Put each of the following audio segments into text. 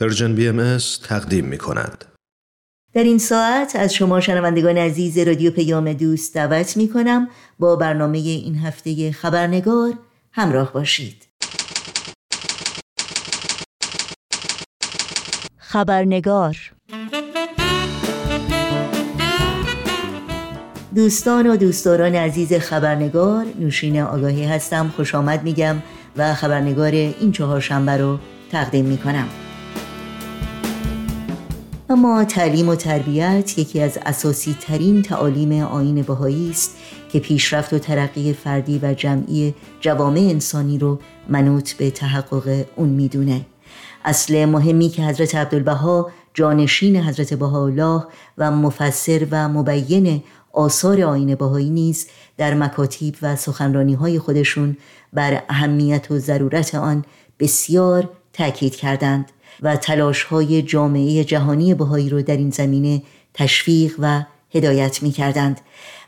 Persian BMS تقدیم می کند. در این ساعت از شما شنوندگان عزیز رادیو پیام دوست دعوت می کنم با برنامه این هفته خبرنگار همراه باشید. خبرنگار دوستان و دوستداران عزیز خبرنگار نوشین آگاهی هستم خوش آمد میگم و خبرنگار این چهارشنبه رو تقدیم می کنم. اما تعلیم و تربیت یکی از اساسی ترین تعالیم آین بهایی است که پیشرفت و ترقی فردی و جمعی جوامع انسانی رو منوط به تحقق اون می‌دونه. اصل مهمی که حضرت عبدالبها جانشین حضرت بهاءالله و مفسر و مبین آثار آین بهایی نیز در مکاتیب و سخنرانی های خودشون بر اهمیت و ضرورت آن بسیار تاکید کردند. و تلاش های جامعه جهانی بهایی رو در این زمینه تشویق و هدایت می کردند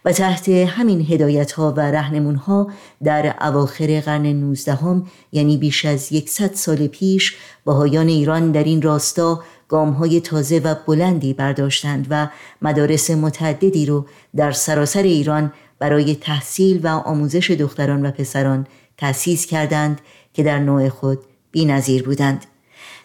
و تحت همین هدایت ها و رهنمون ها در اواخر قرن 19 هم یعنی بیش از یکصد سال پیش بهایان ایران در این راستا گام های تازه و بلندی برداشتند و مدارس متعددی رو در سراسر ایران برای تحصیل و آموزش دختران و پسران تأسیس کردند که در نوع خود بینظیر بودند.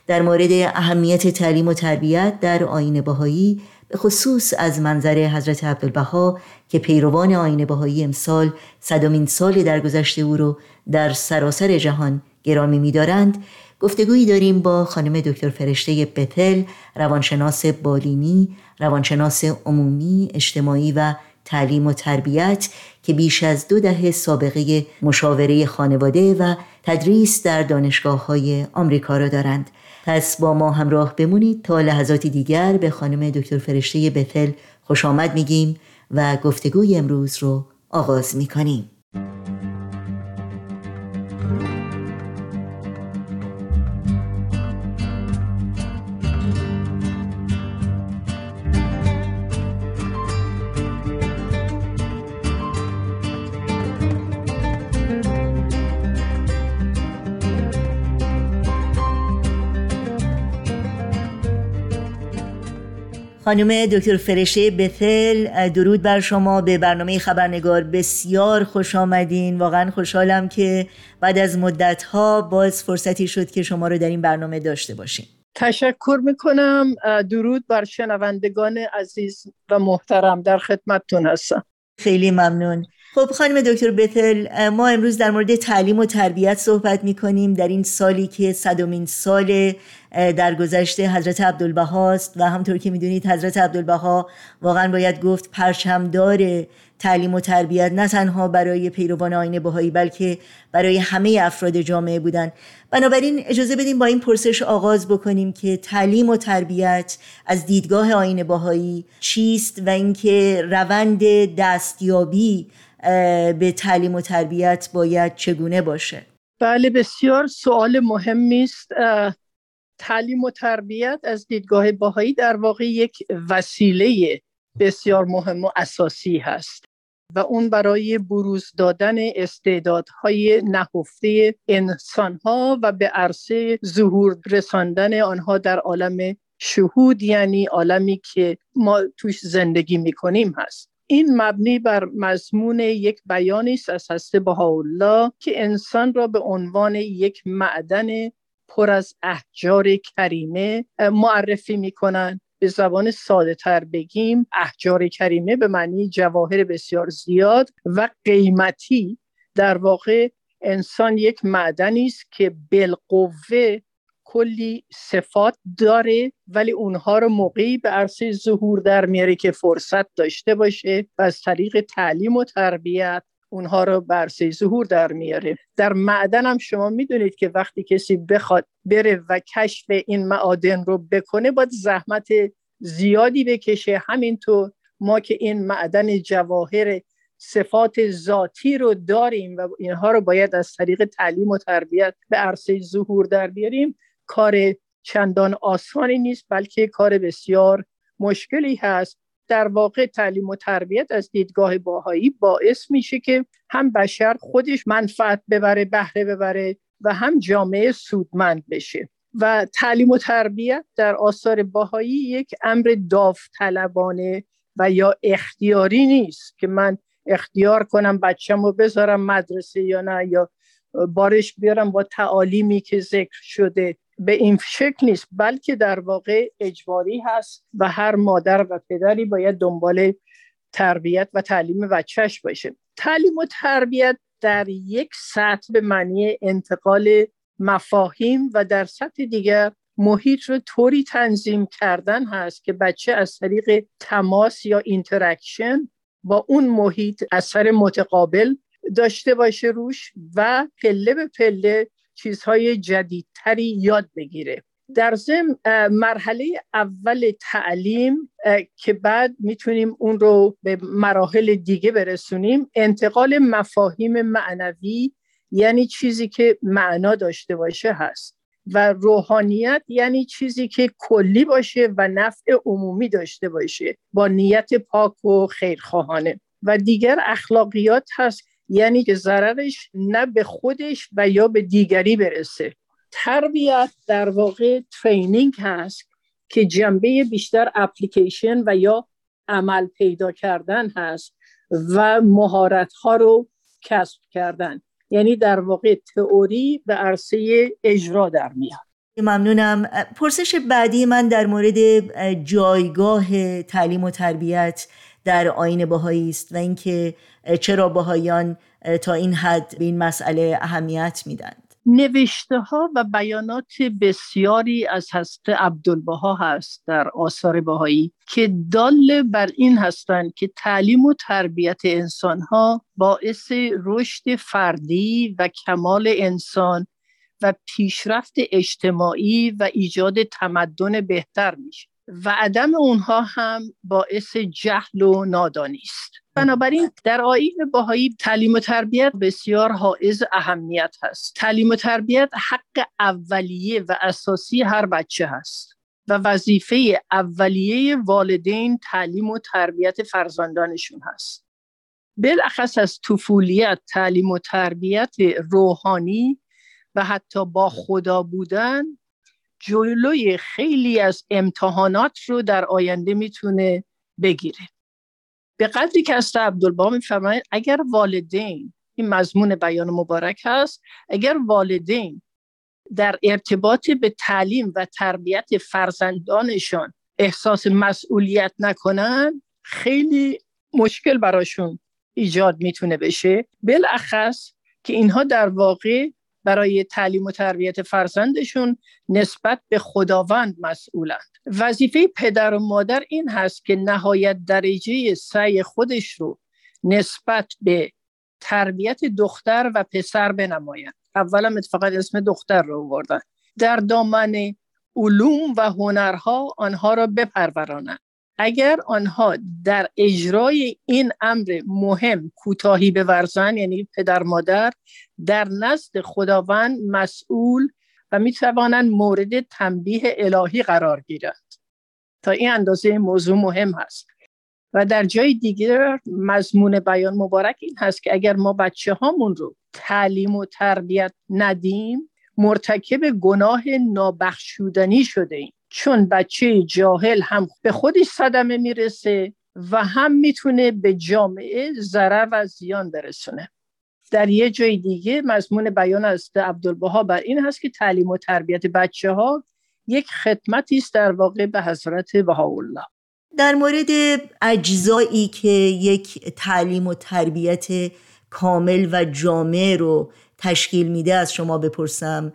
در مورد اهمیت تعلیم و تربیت در آین بهایی به خصوص از منظر حضرت عبدالبها که پیروان آین بهایی امسال صدامین سال درگذشته او رو در سراسر جهان گرامی می‌دارند گفتگویی داریم با خانم دکتر فرشته بتل روانشناس بالینی روانشناس عمومی اجتماعی و تعلیم و تربیت که بیش از دو دهه سابقه مشاوره خانواده و تدریس در دانشگاه های آمریکا را دارند. پس با ما همراه بمونید تا لحظاتی دیگر به خانم دکتر فرشته بتل خوش آمد میگیم و گفتگوی امروز رو آغاز می‌کنیم. خانم دکتر فرشه بتل درود بر شما. به برنامه خبرنگار بسیار خوش آمدین. واقعا خوشحالم که بعد از مدت ها باز فرصتی شد که شما رو در این برنامه داشته باشیم. تشکر می‌کنم. درود بر شنوندگان عزیز و محترم در خدمتتون هستم. خیلی ممنون. خب خانم دکتر بتل ما امروز در مورد تعلیم و تربیت صحبت می کنیم در این سالی که صدومین سال در گذشته حضرت عبدالبها است و همطور که می‌دونید حضرت عبدالبها واقعا باید گفت پرچمدار تعلیم و تربیت نه تنها برای پیروان آین بهایی بلکه برای همه افراد جامعه بودن. بنابراین اجازه بدیم با این پرسش آغاز بکنیم که تعلیم و تربیت از دیدگاه آین بهایی چیست و اینکه روند دستیابی به تعلیم و تربیت باید چگونه باشه؟ بله بسیار سوال مهمی است تعلیم و تربیت از دیدگاه باهایی در واقع یک وسیله بسیار مهم و اساسی هست و اون برای بروز دادن استعدادهای نهفته انسانها و به عرصه ظهور رساندن آنها در عالم شهود یعنی عالمی که ما توش زندگی می‌کنیم هست. این مبنی بر مضمون یک بیانی است از حضرت بهاءالله که انسان را به عنوان یک معدن پر از احجار کریمه معرفی می‌کنن به زبان ساده تر بگیم احجار کریمه به معنی جواهر بسیار زیاد و قیمتی. در واقع انسان یک معدنی است که بالقوه کلی صفات داره ولی اونها رو موقعی به عرصه ظهور در میاره که فرصت داشته باشه و از طریق تعلیم و تربیت اونها رو عرصه ظهور در میاره. در معدن هم شما می‌دونید که وقتی کسی بخواد بره و کشف این معادن رو بکنه باید زحمت زیادی بکشه. همینطور ما که این معدن جواهر صفات ذاتی رو داریم و اینها رو باید از طریق تعلیم و تربیت به عرصه ظهور در بیاریم. کار چندان آسانی نیست بلکه کار بسیار مشکلی هست. در واقع تعلیم و تربیت از دیدگاه باهایی باعث میشه که هم بشر خودش منفعت ببره بهره ببره و هم جامعه سودمند بشه. و تعلیم و تربیت در آثار باهایی یک امر داوطلبانه و یا اختیاری نیست که من اختیار کنم بچم رو بذارم مدرسه یا نه یا بارش بیارم با تعالیمی که ذکر شده به این شکل نیست بلکه در واقع اجباری هست و هر مادر و پدری باید دنبال تربیت و تعلیم بچهش باشه. تعلیم و تربیت در یک سطح به معنی انتقال مفاهیم و در سطح دیگر محیط رو طوری تنظیم کردن هست که بچه از طریق تماس یا interaction با اون محیط اثر متقابل داشته باشه روش و پله به پله چیزهای جدیدتری یاد بگیره. در ضمن مرحله اول تعلیم که بعد می‌تونیم اون رو به مراحل دیگه برسونیم انتقال مفاهیم معنوی یعنی چیزی که معنا داشته باشه هست. و روحانیت یعنی چیزی که کلی باشه و نفع عمومی داشته باشه با نیت پاک و خیرخواهانه. و دیگر اخلاقیات هست یعنی که ضررش نه به خودش و یا به دیگری برسه. تربیت در واقع ترینینگ هست که جنبه بیشتر اپلیکیشن و یا عمل پیدا کردن هست و مهارت ها رو کسب کردن. یعنی در واقع تئوری به عرصه اجرا در میاد. ممنونم. پرسش بعدی من در مورد جایگاه تعلیم و تربیت در آین باهایی است و اینکه چرا باهایان تا این حد به این مسئله اهمیت میدن نوشته ها و بیانات بسیاری از حضرت عبدالبها هست در آثار بهایی که دال بر این هستند که تعلیم و تربیت انسان ها باعث رشد فردی و کمال انسان و پیشرفت اجتماعی و ایجاد تمدن بهتر میشه. و عدم اونها هم باعث جهل و نادانی است. بنابراین در آیین باهایی تعلیم و تربیت بسیار حائز اهمیت هست. تعلیم و تربیت حق اولیه و اساسی هر بچه هست و وظیفه اولیه والدین تعلیم و تربیت فرزندانشون هست. بالاخص از طفولیت تعلیم و تربیت روحانی و حتی با خدا بودن جلوی خیلی از امتحانات رو در آینده می‌تونه بگیره. به قدری که از عبدالبها میفرمایید اگر والدین این مضمون بیان مبارک هست اگر والدین در ارتباط به تعلیم و تربیت فرزندانشان احساس مسئولیت نکنن خیلی مشکل براشون ایجاد می‌تونه بشه. بالاخص که اینها در واقع برای تعلیم و تربیت فرزندشون نسبت به خداوند مسئولند. وظیفه پدر و مادر این هست که نهایت درجه سعی خودش رو نسبت به تربیت دختر و پسر بنمایند. اولا اتفاقا اسم دختر رو آوردن. در دامن علوم و هنرها آنها را بپرورانند. اگر آنها در اجرای این امر مهم کوتاهی بورزن یعنی پدر مادر در نزد خداوند مسئول و می توانند مورد تنبیه الهی قرار گیرند. تا این اندازه موضوع مهم هست. و در جای دیگر مضمون بیان مبارک این هست که اگر ما بچه هامون رو تعلیم و تربیت ندیم مرتکب گناه نابخشودنی شده ایم. چون بچه جاهل هم به خودش صدمه می‌رسه و هم می‌تونه به جامعه ضرر و زیان برسونه. در یه جای دیگه مضمون بیان از عبدالبها بر این هست که تعلیم و تربیت بچه ها یک خدمتی است در واقع به حضرت بهاءالله. در مورد اجزایی که یک تعلیم و تربیت کامل و جامع رو تشکیل میده از شما بپرسم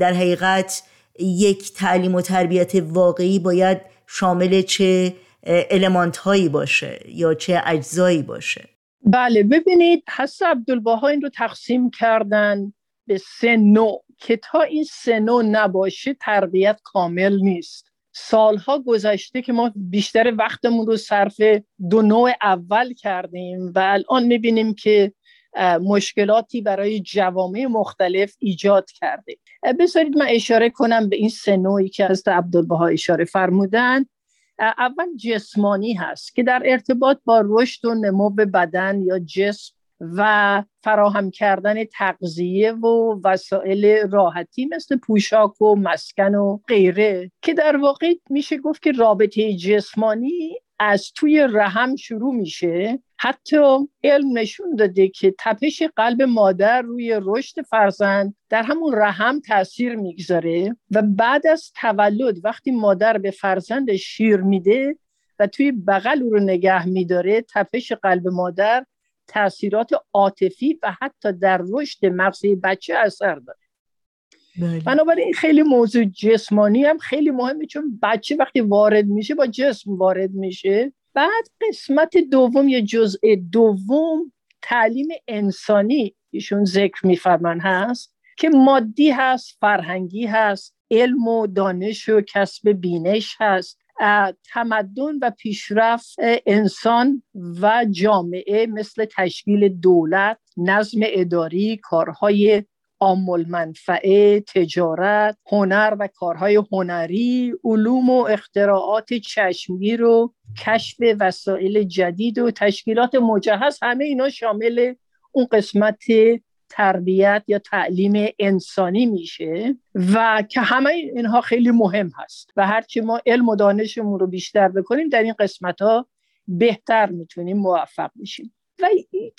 در حقیقت یک تعلیم و تربیت واقعی باید شامل چه المانت هایی باشه یا چه اجزایی باشه؟ بله ببینید حس عبدالبها این رو تقسیم کردن به سه نوع که تا این سه نوع نباشه تربیت کامل نیست. سالها گذشته که ما بیشتر وقتمون رو صرف دو نوع اول کردیم و الان می‌بینیم که مشکلاتی برای جوامع مختلف ایجاد کرده. بذارید من اشاره کنم به این سه نوعی که از عبدالبها اشاره فرمودن. اول جسمانی هست که در ارتباط با رشد و نمو بدن یا جسم و فراهم کردن تغذیه و وسایل راحتی مثل پوشاک و مسکن و غیره که در واقع میشه گفت که رابطه جسمانی از توی رحم شروع میشه حتی علم نشون داده که تپش قلب مادر روی رشد فرزند در همون رحم تاثیر می‌گذاره و بعد از تولد وقتی مادر به فرزند شیر میده و توی بغل او رو نگه میداره تپش قلب مادر تاثیرات عاطفی و حتی در رشد مغزی بچه اثر داره. بنابراین خیلی موضوع جسمانی هم خیلی مهمه چون بچه وقتی وارد میشه با جسم وارد میشه. بعد قسمت دوم یا جزء دوم تعلیم انسانی ایشون ذکر میفرمان هست که مادی هست فرهنگی هست علم و دانش و کسب بینش هست. تمدن و پیشرفت انسان و جامعه مثل تشکیل دولت نظم اداری کارهای عامل منفعه تجارت هنر و کارهای هنری علوم و اختراعات چشمگیر و کشف وسایل جدید و تشکیلات مجهز همه اینا شامل اون قسمت تربیت یا تعلیم انسانی میشه. و که همه اینها خیلی مهم هست. و هرچی ما علم و دانشمون رو بیشتر بکنیم در این قسمت ها بهتر می‌تونیم موفق بشیم. و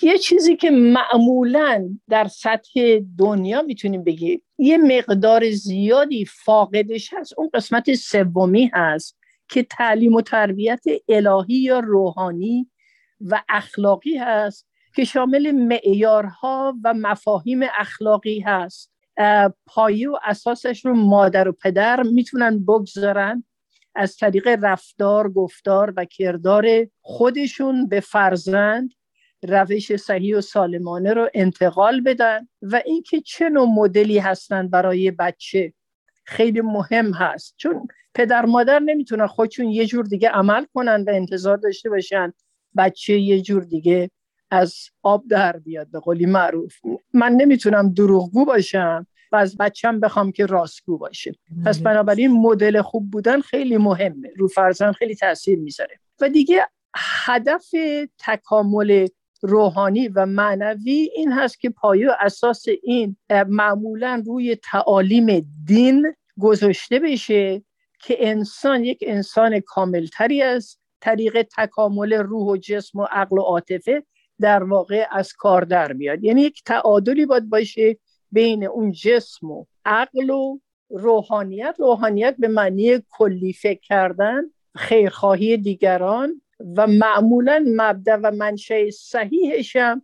یه چیزی که معمولا در سطح دنیا می‌تونیم بگیم یه مقدار زیادی فاقدش هست. اون قسمت سومی هست که تعلیم و تربیت الهی یا روحانی و اخلاقی هست که شامل معیارها و مفاهیم اخلاقی هست. پایه و اساسش رو مادر و پدر می‌تونن بگذارن از طریق رفتار، گفتار و کردار خودشون به فرزند روش صحیح و سالمانه رو انتقال بدن و اینکه چه نوع مدلی هستن برای بچه خیلی مهم هست. چون پدر مادر نمی‌تونن خودشون یه جور دیگه عمل کنن و انتظار داشته باشن بچه یه جور دیگه از آب در بیاد به قولی معروف. من نمی‌تونم دروغگو باشم و از بچم بخوام که راستگو باشه. پس. بنابراین مدل خوب بودن خیلی مهمه. رو فرزند خیلی تاثیر می‌ذاره. و دیگه هدف تکامل روحانی و معنوی این هست که پایه اساس این معمولا روی تعالیم دین گذاشته بشه که انسان یک انسان کاملتری است. طریق تکامل روح و جسم و عقل و عاطفه در واقع از کار در میاد. یعنی یک تعادلی باید باشه بین اون جسم و عقل و روحانیت. روحانیت به معنی کلی فکر کردن خیرخواهی دیگران و معمولا مبدا و منشه صحیحش هم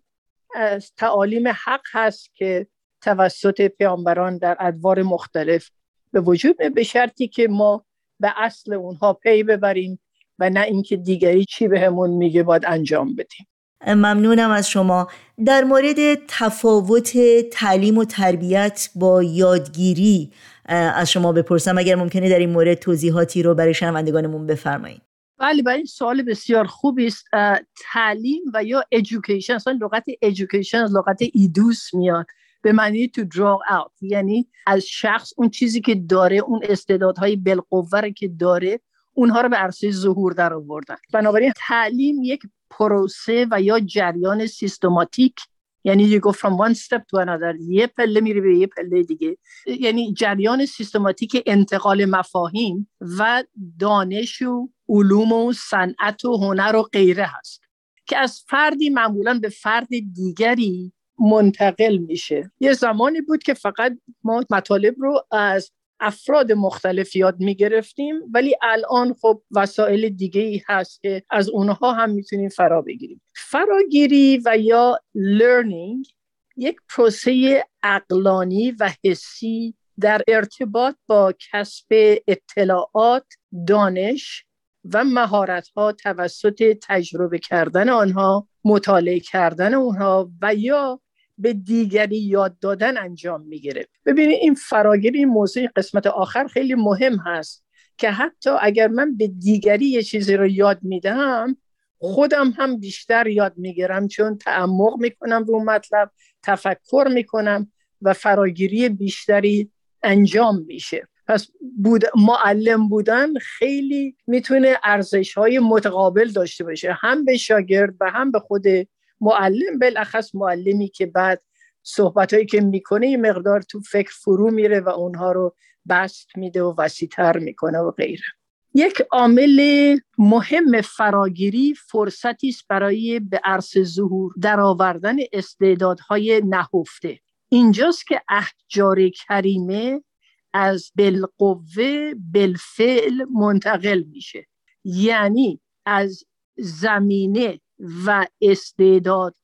از تعالیم حق هست که توسط پیامبران در ادوار مختلف به وجود به شرطی که ما به اصل اونها پی ببریم و نه اینکه دیگری چی بهمون به میگه باید انجام بدیم. ممنونم از شما. در مورد تفاوت تعلیم و تربیت با یادگیری از شما بپرسم اگر ممکنه در این مورد توضیحاتی رو برای شنوندگانمون بفرمایید. بله برای این سوال بسیار خوبی است. تعلیم و یا education. اصلا لغت education از لغت ایدوس میاد. به معنی to draw out. یعنی از شخص اون چیزی که داره اون استعدادهای بالقوه که داره اونها رو به عرصه ظهور در آوردن. بنابراین تعلیم یک پروسه و یا جریان سیستماتیک. یعنی you go from one step to another. یه پله میری به یه پله دیگه. یعنی جریان سیستماتیک انتقال مفاهیم و دانش و علوم و صنعت و هنر و غیره هست که از فردی معمولا به فرد دیگری منتقل میشه. یه زمانی بود که فقط ما مطالب رو از افراد مختلف یاد می گرفتیم ولی الان خب وسایل دیگه ای هست که از اونها هم می‌تونیم فرا بگیریم. فراگیری و یا learning یک پروسه اقلانی و حسی در ارتباط با کسب اطلاعات دانش و مهارت ها توسط تجربه کردن آنها مطالعه کردن اونها و یا به دیگری یاد دادن انجام می‌گیره. ببینید این فراگیری این موضوع قسمت آخر خیلی مهم هست که حتی اگر من به دیگری یه چیزی رو یاد میدم خودم هم بیشتر یاد می‌گیرم چون تعمق می‌کنم رو مطلب تفکر می‌کنم و فراگیری بیشتری انجام میشه. پس بود معلم بودن خیلی می‌تونه ارزش های متقابل داشته باشه. هم به شاگرد و هم به خود معلم. بالاخص معلمی که بعد صحبت هایی که می‌کنه یه مقدار تو فکر فرو میره و اونها رو بست میده و وسیتر می‌کنه و غیره. یک عامل مهم فراگیری فرصتی است برای به عرص ظهور درآوردن استعدادهای نهفته. اینجاست که احجار کریمه از بالقوه بالفعل منتقل میشه. یعنی از زمینه و استعداد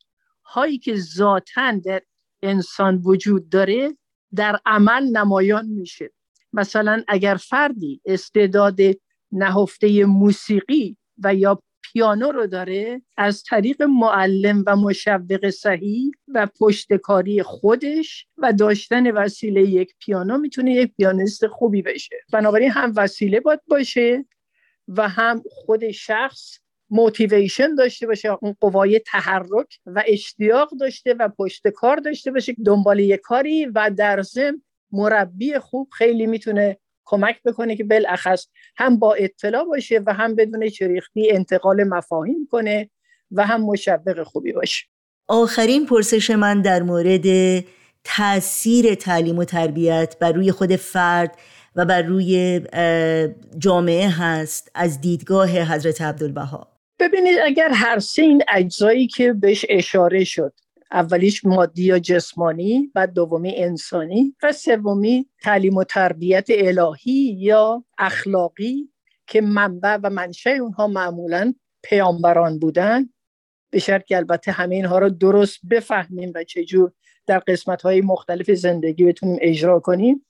هایی که ذاتا در انسان وجود داره در عمل نمایان میشه. مثلا اگر فردی استعداد نهفته موسیقی و یا پیانو رو داره از طریق معلم و مشوق صحیح و پشتکاری خودش و داشتن وسیله یک پیانو می‌تونه یک پیانیست خوبی بشه. بنابراین هم وسیله باید باشه و هم خود شخص موتیویشن داشته باشه اون قوای تحرک و اشتیاق داشته و پشت کار داشته باشه. دنبال یک کاری و در ضمن مربی خوب خیلی می‌تونه کمک بکنه که بالاخص هم با اطلاع باشه و هم بدون چریختی انتقال مفاهیم کنه و هم مشوق خوبی باشه. آخرین پرسش من در مورد تاثیر تعلیم و تربیت بر روی خود فرد و بر روی جامعه هست از دیدگاه حضرت عبدالبها. ببینید اگر هر سه این اجزایی که بهش اشاره شد اولیش مادی یا جسمانی بعد دومی انسانی و سومی تعلیم و تربیت الهی یا اخلاقی که منبع و منشه اونها معمولا پیامبران بودن. به شرط که البته همه اینها رو درست بفهمیم و چجور در قسمت های مختلف زندگی بتونیم اجرا کنیم.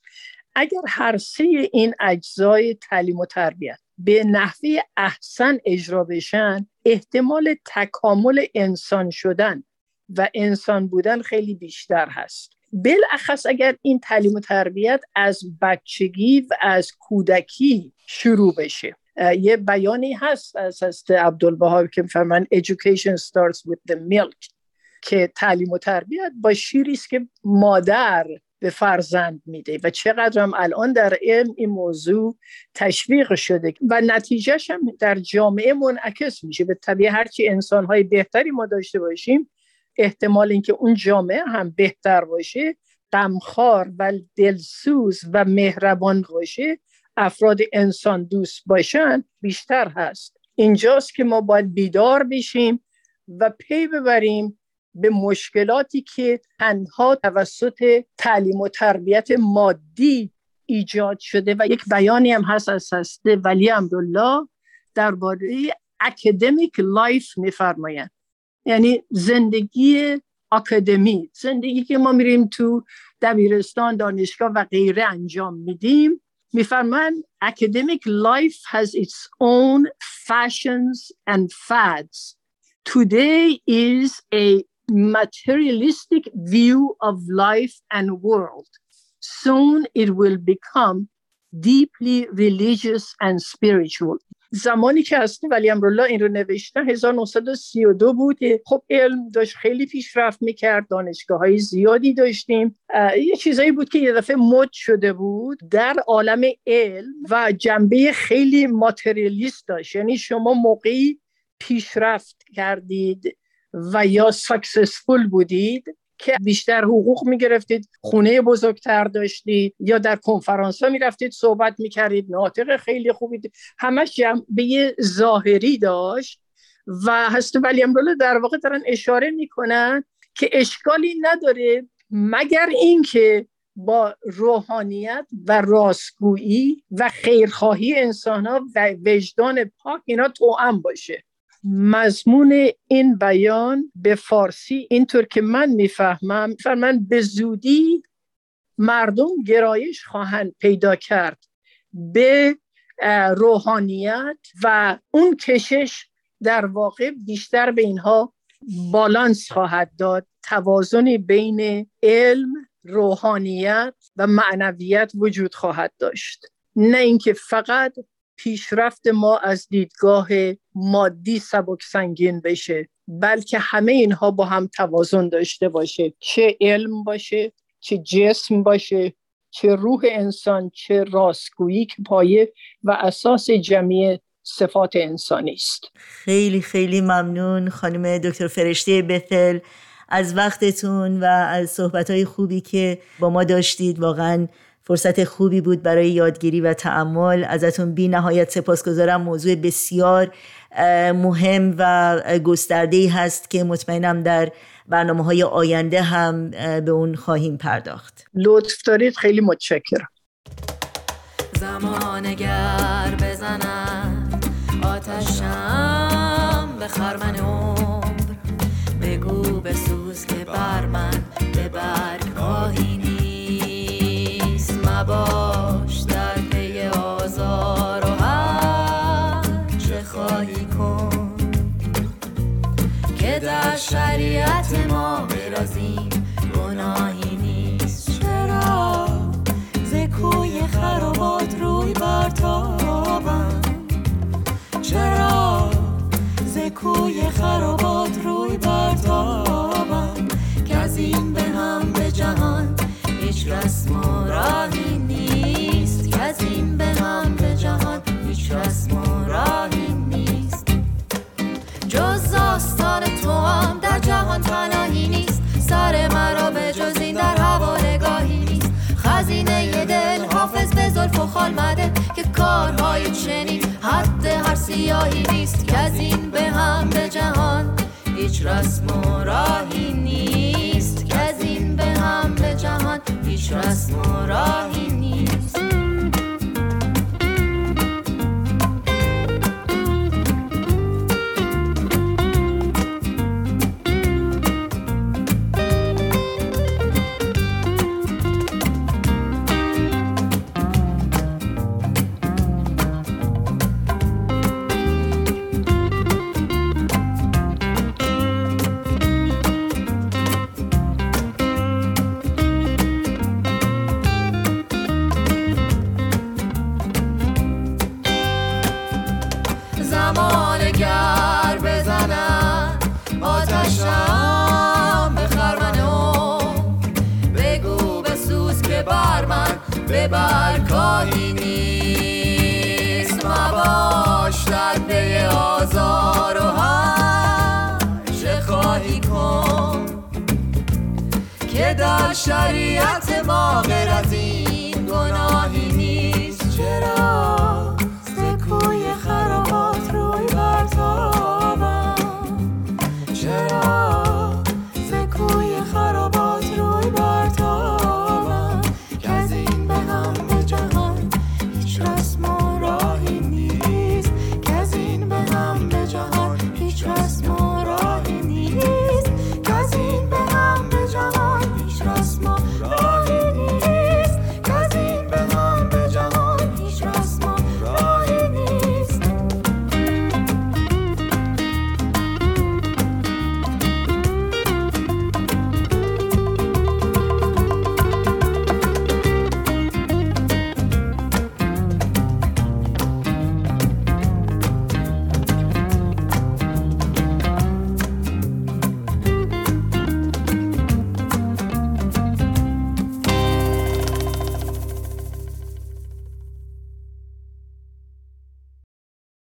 اگر هر سه این اجزای تعلیم و تربیت به نحوی احسن اجرا بشن احتمال تکامل انسان شدن و انسان بودن خیلی بیشتر هست. بالاخص اگر این تعلیم و تربیت از بچگی و از کودکی شروع بشه. یه بیانی هست از هست عبدالبها که فرمان education starts with the milk. که تعلیم و تربیت با شیری است که مادر به فرزند میده و چقدر هم الان در علم این موضوع تشویق شده و نتیجهش هم در جامعه منعکس میشه. به طبیعه هرچی انسانهای بهتری ما داشته باشیم احتمال اینکه اون جامعه هم بهتر باشه غمخوار و دلسوز و مهربان باشه افراد انسان دوست باشن بیشتر هست. اینجاست که ما باید بیدار بشیم و پی ببریم به مشکلاتی که تنها توسط تعلیم و تربیت مادی ایجاد شده و یک بیانی هم هست از هست ولی امرالله درباره academic life میفرمایند. یعنی زندگی آکادمی زندگی که ما میریم تو دبیرستان دانشگاه و غیره انجام میدیم میفرمان academic life has its own fashions and fads today is a materialistic view of life and world soon it will become deeply religious and spiritual زمانی که هستی ولی امرولا این رو نوشتن 1932 بود خب علم داشت خیلی پیشرفت می‌کرد دانشگاه های زیادی داشتیم. یه چیزایی بود که یه دفعه مد شده بود. در عالم علم و جنبه خیلی ماتریالیست داشت. یعنی شما موقعی پیشرفت کردید و یا ساکسسفول بودید. که بیشتر حقوق می‌گرفتید خونه بزرگتر داشتید یا در کنفرانس ها می‌رفتید صحبت می‌کردید ناطق خیلی خوبی همش جنبه ظاهری داشت و هست ولی امروله در واقع دارن اشاره می‌کنن که اشکالی نداره مگر اینکه با روحانیت و راستگویی و خیرخواهی انسان ها و وجدان پاک اینا توأم باشه. مضمون این بیان به فارسی اینطور که من می‌فهمم من به زودی مردم گرایش خواهند پیدا کرد به روحانیت و اون کشش در واقع بیشتر به اینها بالانس خواهد داد. توازنی بین علم روحانیت و معنویت وجود خواهد داشت. نه اینکه فقط پیشرفت ما از دیدگاه مادی سبک سنگین بشه بلکه همه اینها با هم توازن داشته باشه. چه علم باشه چه جسم باشه چه روح انسان چه راستگویی که پایه و اساس جمعی صفات انسانی است. خیلی خیلی ممنون خانم دکتر فرشته بثل از وقتتون و از صحبت خوبی که با ما داشتید. واقعا فرصت خوبی بود برای یادگیری و تعمل. ازتون بی نهایت سپاسگزارم. موضوع بسیار مهم و گسترده هست که مطمئنم در برنامه های آینده هم به اون خواهیم پرداخت. لطف دارید. خیلی متشکرم. زمانگر بزنم. آتشم به خرمن عمر. بگو بسوز که بر من به در شریعت ما برازیم. گناهی نیست. چرا؟ زکوی خرابات روی برتابم چرا؟ زکوی خرابات روی برتابم که از این به هم به جهان هیچ رسم و راهی نیست. که از این به هم به جهان هیچ رسم کارهای چنین. حد هر سیاهی نیست که از این به هم به جهان. هیچ رسم و راهی نیست که از این به هم به جهان. هیچ رسم و راهی شریعت ما غیر از این گناهی نیست. چرا؟